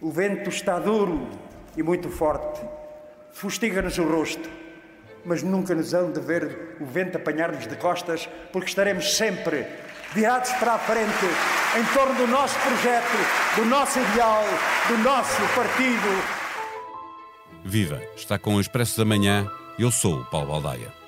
O vento está duro e muito forte. Fustiga-nos o rosto. Mas nunca nos hão de ver o vento apanhar-nos de costas, porque estaremos sempre virados para a frente em torno do nosso projeto, do nosso ideal, do nosso partido. Viva! Está com o Expresso da Manhã. Eu sou o Paulo Baldaia.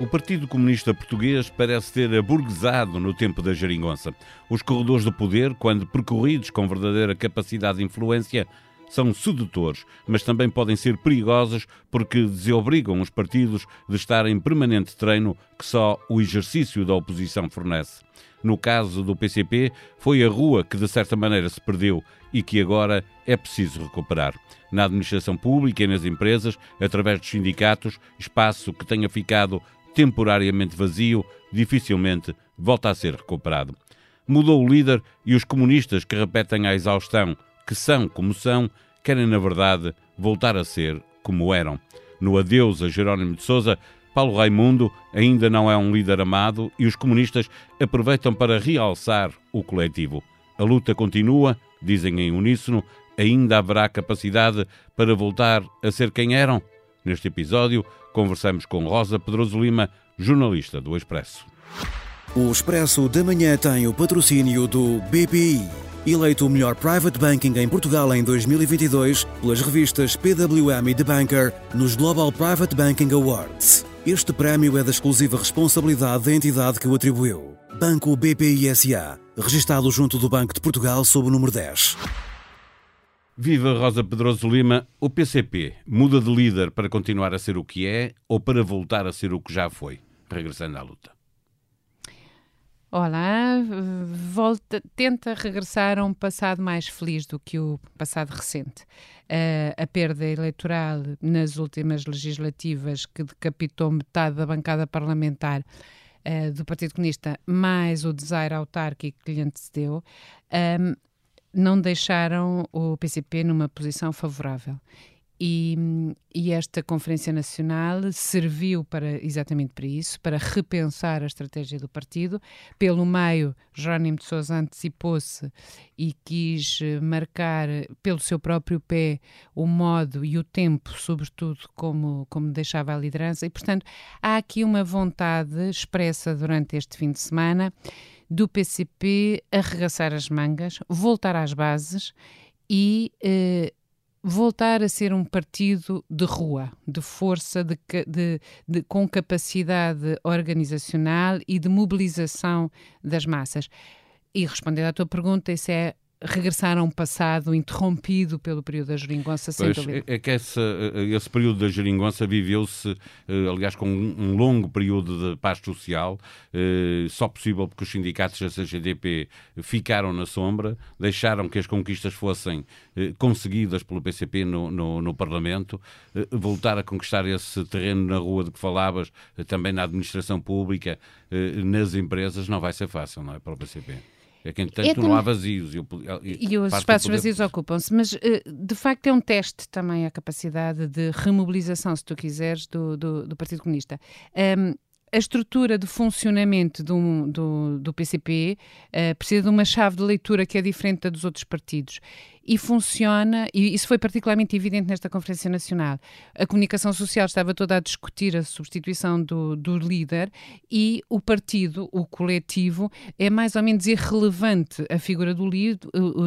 O Partido Comunista Português parece ter aburguesado no tempo da geringonça. Os corredores do poder, quando percorridos com verdadeira capacidade de influência, são sedutores, mas também podem ser perigosos porque desobrigam os partidos de estar em permanente treino que só o exercício da oposição fornece. No caso do PCP, foi a rua que de certa maneira se perdeu e que agora é preciso recuperar. Na administração pública e nas empresas, através dos sindicatos, espaço que tenha ficado temporariamente vazio, dificilmente volta a ser recuperado. Mudou o líder e os comunistas que repetem à exaustão que são como são, querem na verdade voltar a ser como eram. No adeus a Jerónimo de Sousa, Paulo Raimundo ainda não é um líder amado e os comunistas aproveitam para realçar o coletivo. A luta continua, dizem em uníssono, ainda haverá capacidade para voltar a ser quem eram? Neste episódio, conversamos com Rosa Pedroso Lima, jornalista do Expresso. O Expresso da Manhã tem o patrocínio do BPI, eleito o melhor private banking em Portugal em 2022 pelas revistas PWM e The Banker nos Global Private Banking Awards. Este prémio é da exclusiva responsabilidade da entidade que o atribuiu. Banco BPI SA, registado junto do Banco de Portugal sob o número 10. Viva Rosa Pedroso Lima. O PCP muda de líder para continuar a ser o que é ou para voltar a ser o que já foi, regressando à luta? Olá, volta, tenta regressar a um passado mais feliz do que o passado recente. Uh, a perda eleitoral nas últimas legislativas, que decapitou metade da bancada parlamentar uh, do Partido Comunista, mais o desaire autárquico que lhe antecedeu, um, não deixaram o PCP numa posição favorável. E, e, esta Conferência Nacional serviu para exatamente para isso, para repensar a estratégia do partido. Pelo meio, Jerónimo de Sousa antecipou-se e quis marcar pelo seu próprio pé o modo e o tempo, sobretudo, como, como deixava a liderança. E, portanto, há aqui uma vontade expressa durante este fim de semana do PCP arregaçar as mangas, voltar às bases e eh, voltar a ser um partido de rua, de força, de, de, de, com capacidade organizacional e de mobilização das massas. E respondendo à tua pergunta, isso é regressar a um passado interrompido pelo período da geringonça sem pois, é, é que essa, esse período da geringonça viveu-se, eh, aliás, com um longo período de paz social, eh, só possível porque os sindicatos da CGDP ficaram na sombra, deixaram que as conquistas fossem eh, conseguidas pelo PCP no, no, no Parlamento, voltar a conquistar esse terreno na rua de que falavas, também na administração pública, nas empresas, não vai ser fácil, não é, para o PCP. É que, entretanto, é não há vazios. E, e os espaços vazios ocupam-se. Mas, eh, de facto, é um teste também a capacidade de remobilização, se tu quiseres, do, do, do Partido Comunista. Um, a estrutura de funcionamento do, do, do PCP uh, eh, precisa de uma chave de leitura que é diferente da dos outros partidos e funciona, e isso foi particularmente evidente nesta Conferência Nacional. A comunicação social estava toda a discutir a substituição do, do líder e o partido, o coletivo, é mais ou menos irrelevante a figura do,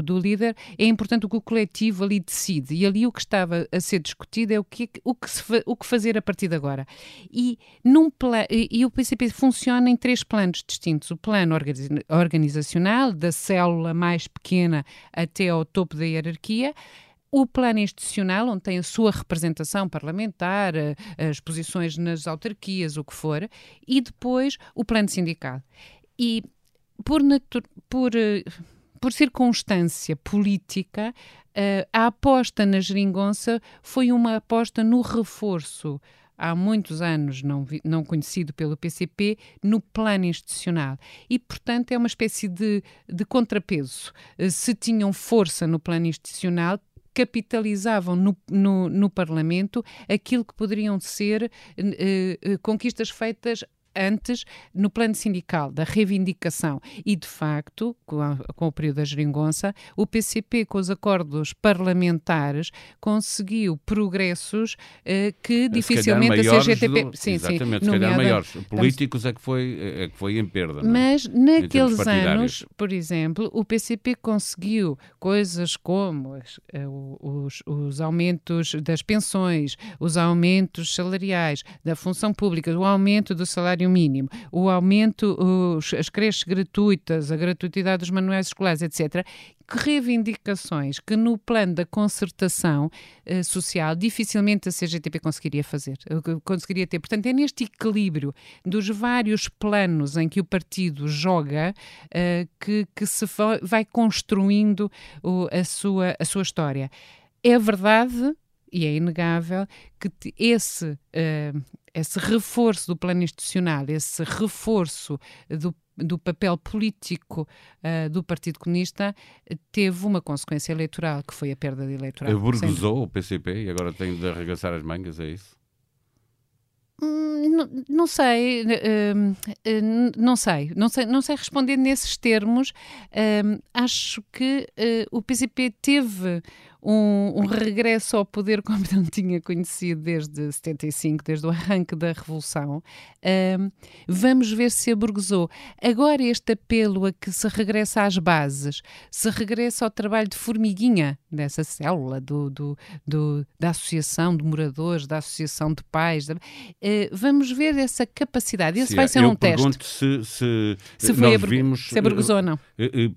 do líder, é importante o que o coletivo ali decide. E ali o que estava a ser discutido é o que, o que, se, o que fazer a partir de agora. E, num e, e o PCP funciona em três planos distintos: o plano organizacional, da célula mais pequena até ao topo da hierarquia, o plano institucional, onde tem a sua representação parlamentar, eh, as posições nas autarquias, o que for, e depois o plano sindical. E por, por, eh, por circunstância política, eh, a aposta na geringonça foi uma aposta no reforço há muitos anos não, vi, não conhecido pelo PCP, no plano institucional. E, portanto, é uma espécie de, de contrapeso. Eh, se tinham força no plano institucional, capitalizavam no, no, no, Parlamento aquilo que poderiam ser uh, conquistas feitas antes no plano sindical, da reivindicação. E, de facto, com, a, com o período da geringonça, o PCP, com os acordos parlamentares, conseguiu progressos uh, que dificilmente a CGTP. Do, sim, exatamente, sim, se calhar maiores. Políticos é que, foi, é que foi em perda. É? Mas naqueles anos, por exemplo, o PCP conseguiu coisas como as, eh, os, os aumentos das pensões, os aumentos salariais da função pública, o aumento do salário mínimo, o aumento, os, as creches gratuitas, a gratuidade dos manuais escolares, etc., que reivindicações que no plano da concertação uh, social dificilmente a CGTP conseguiria fazer, conseguiria ter. Portanto, é neste equilíbrio dos vários planos em que o partido joga uh, que, que se vai construindo o, a, sua, a sua história. É verdade e é inegável que esse, uh, esse reforço do plano institucional, esse reforço do do papel político uh, do Partido Comunista teve uma consequência eleitoral, que foi a perda de eleitoral. Aburguesou o PCP e agora tem de arregaçar as mangas, é isso? Hum, não, não, sei, uh, uh, não sei, não sei, não sei responder nesses termos. Acho que o PCP teve um, um, regresso ao poder como não tinha conhecido desde 75, desde o arranque da Revolução. Um, vamos ver se aburguesou. Agora este apelo a que se regressa às bases, se regressa ao trabalho de formiguinha dessa célula do, do, do da associação de moradores, da associação de pais. uh, vamos ver essa capacidade. Esse se vai é. ser um teste. Se, se, se nós vimos, se aburguesou ou não.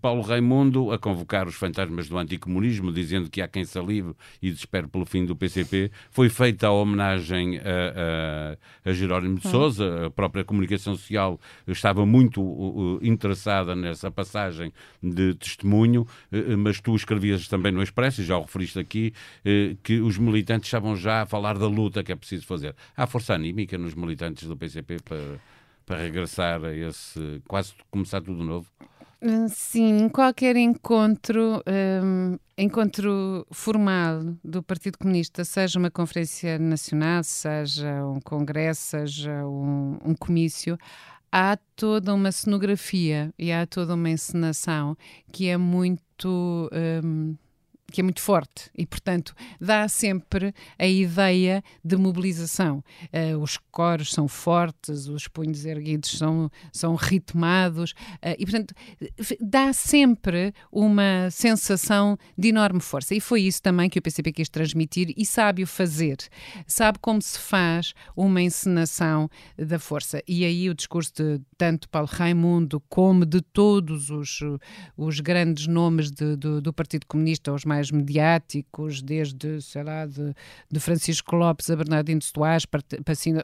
Paulo Raimundo a convocar os fantasmas do anticomunismo, dizendo que há quem salive e desespere pelo fim do PCP. Foi feita a homenagem a, a, a Jerónimo de Sousa, a própria comunicação social estava muito uh, interessada nessa passagem de testemunho, uh, mas tu escrevias também no Expresso, e já o referiste aqui, uh, que os militantes estavam já a falar da luta que é preciso fazer. Há força anímica nos militantes do PCP para, para regressar a esse, quase começar tudo novo? Sim, qualquer encontro, um, encontro formal do Partido Comunista, seja uma conferência nacional, seja um congresso, seja um, um comício, há toda uma cenografia e há toda uma encenação que é muito. Um, que é muito forte e, portanto, dá sempre a ideia de mobilização. Uh, os coros são fortes, os punhos erguidos são, são ritmados uh, e, portanto, dá sempre uma sensação de enorme força. E foi isso também que o PCP quis transmitir e sabe o fazer. Sabe como se faz uma encenação da força. E aí o discurso de tanto Paulo Raimundo como de todos os, os grandes nomes de, de, do Partido Comunista, os mais mais mediáticos, desde, sei lá, de, de Francisco Lopes a Bernardino Soares,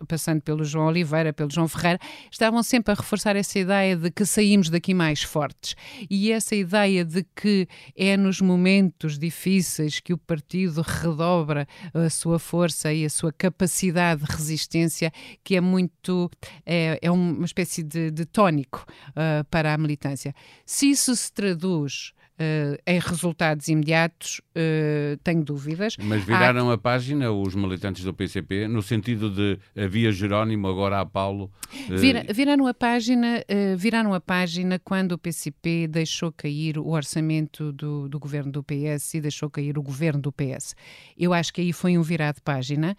passando pelo João Oliveira, pelo João Ferreira, estavam sempre a reforçar essa ideia de que saímos daqui mais fortes. E essa ideia de que é nos momentos difíceis que o partido redobra a sua força e a sua capacidade de resistência, que é muito. é, é uma espécie de, de tónico uh, para a militância. Se isso se traduz uh, em resultados imediatos, uh, tenho dúvidas. Mas viraram há... a página os militantes do PCP, no sentido de havia Jerónimo, agora há Paulo. Uh... Vira, viraram, a página, viraram a página quando o PCP deixou cair o orçamento do, do governo do PS e deixou cair o governo do PS. Eu acho que aí foi um virado de página.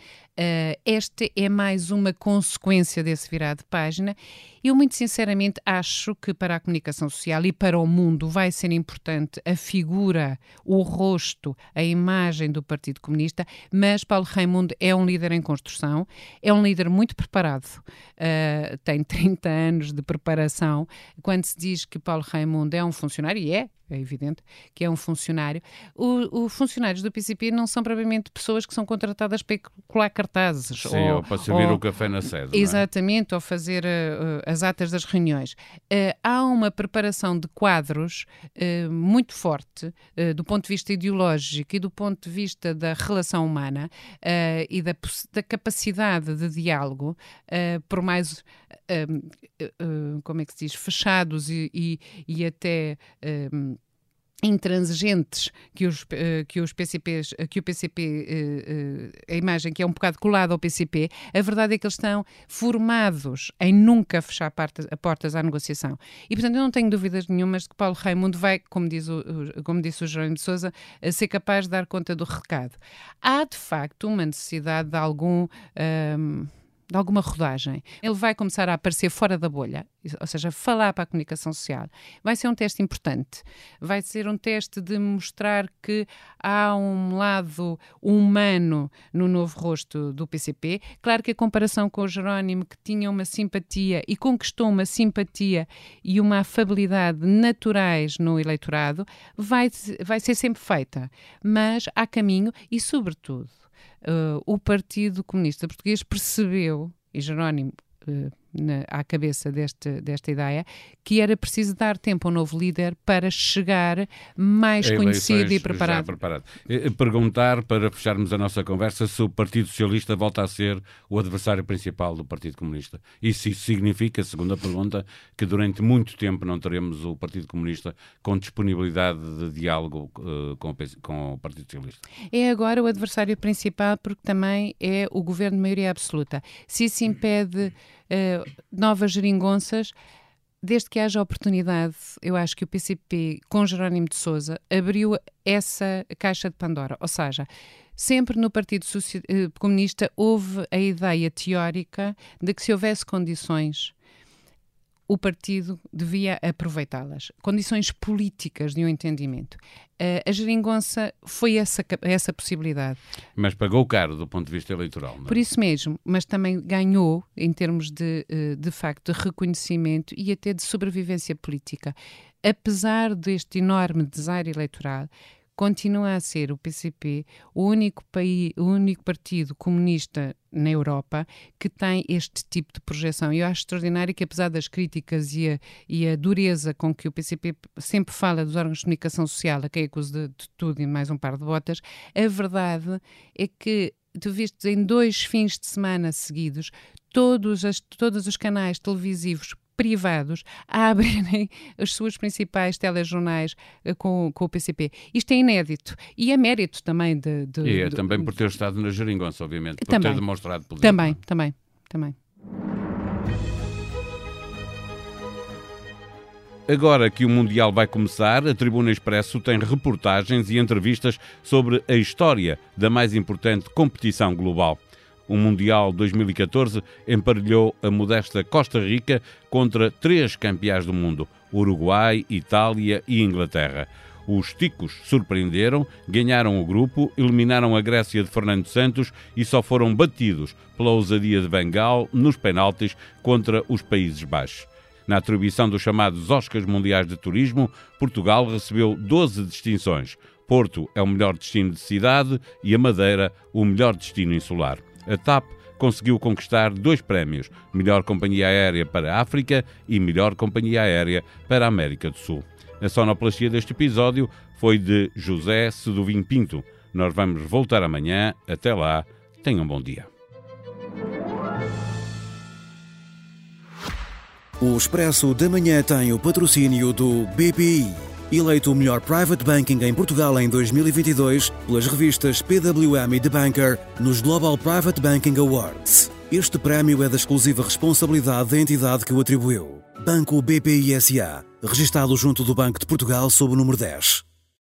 Esta é mais uma consequência desse virado de página. Eu, muito sinceramente, acho que para a comunicação social e para o mundo vai ser importante a figura, o rosto, a imagem do Partido Comunista, mas Paulo Raimundo é um líder em construção, é um líder muito preparado, uh, tem 30 anos de preparação. Quando se diz que Paulo Raimundo é um funcionário, e é, é evidente, que é um funcionário. Os funcionários do PCP não são propriamente pessoas que são contratadas para colar cartazes. Sim, ou, ou para servir ou, o café na sede. É? Exatamente, é? ou fazer uh, as atas das reuniões. Uh, há uma preparação de quadros uh, muito forte do ponto de vista ideológico e do ponto de vista da relação humana e da, da, capacidade de diálogo, por mais, como é que se diz, fechados e, e, e até intransigentes que os, eh, que os PCPs, que o PCP, eh, eh, a imagem que é um bocado colada ao PCP, a verdade é que eles estão formados em nunca fechar portas, à negociação. E, portanto, eu não tenho dúvidas nenhumas de que Paulo Raimundo vai, como, diz o, como disse o Jerónimo de Sousa, ser capaz de dar conta do recado. Há, de facto, uma necessidade de algum... Um, de alguma rodagem. Ele vai começar a aparecer fora da bolha, ou seja, falar para a comunicação social. Vai ser um teste importante. Vai ser um teste de mostrar que há um lado humano no novo rosto do PCP. Claro que a comparação com o Jerónimo, que tinha uma simpatia e conquistou uma simpatia e uma afabilidade naturais no eleitorado, vai, vai ser sempre feita. Mas há caminho e, sobretudo, uh, o Partido Comunista Português percebeu, e Jerónimo uh, na, à cabeça deste, desta ideia, que era preciso dar tempo ao novo líder para chegar mais conhecido e preparado. preparado. Perguntar, para fecharmos a nossa conversa, se o Partido Socialista volta a ser o adversário principal do Partido Comunista. E se isso significa, segunda pergunta, que durante muito tempo não teremos o Partido Comunista com disponibilidade de diálogo uh, com, o, com o Partido Socialista. É agora o adversário principal porque também é o governo de maioria absoluta. Se isso impede uh, novas geringonças, desde que haja oportunidade, eu acho que o PCP, com Jerónimo de Souza, abriu essa caixa de Pandora. Ou seja, sempre no Partido eh, Comunista houve a ideia teórica de que se houvesse condições o partido devia aproveitá-las. Condições políticas de um entendimento. Uh, a geringonça foi essa, essa possibilidade. Mas pagou caro do ponto de vista eleitoral. Não é? Por isso mesmo, mas também ganhou em termos de, uh, de facto, de reconhecimento e até de sobrevivência política. Apesar deste enorme desaire eleitoral, continua a ser o PCP o único, país, o único partido comunista na Europa que tem este tipo de projeção. Eu acho extraordinário que, apesar das críticas e a, e a dureza com que o PCP sempre fala dos órgãos de comunicação social, a quem acusa de, de tudo e mais um par de botas, a verdade é que tu viste em dois fins de semana seguidos todos, todos os canais televisivos privados a abrirem as suas principais telejornais uh, com, com o PCP. Isto é inédito e é mérito também de... de e é de, também por ter estado na geringonça, obviamente, por também, ter demonstrado poder. Também, também, também. Agora que o Mundial vai começar, a Tribuna Expresso tem reportagens e entrevistas sobre a história da mais importante competição global. O Mundial 2014 emparelhou a modesta Costa Rica contra três campeãs do mundo: Uruguai, Itália e Inglaterra. Os ticos surpreenderam, ganharam o grupo, eliminaram a Grécia de Fernando Santos e só foram batidos pela ousadia de Bengal nos penaltis contra os Países Baixos. Na atribuição dos chamados Oscars Mundiais de Turismo, Portugal recebeu 12 distinções. Porto é o melhor destino de cidade e a Madeira o melhor destino insular a TAP conseguiu conquistar dois prémios: Melhor Companhia Aérea para a África e Melhor Companhia Aérea para a América do Sul. A sonoplastia deste episódio foi de José Seduvim Pinto. Nós vamos voltar amanhã. Até lá, tenham um bom dia. O Expresso da Manhã tem o patrocínio do BPI eleito o melhor private banking em Portugal em 2022 pelas revistas PWM e The Banker nos Global Private Banking Awards. Este prémio é da exclusiva responsabilidade da entidade que o atribuiu. Banco BPI SA, registado junto do Banco de Portugal sob o número 10.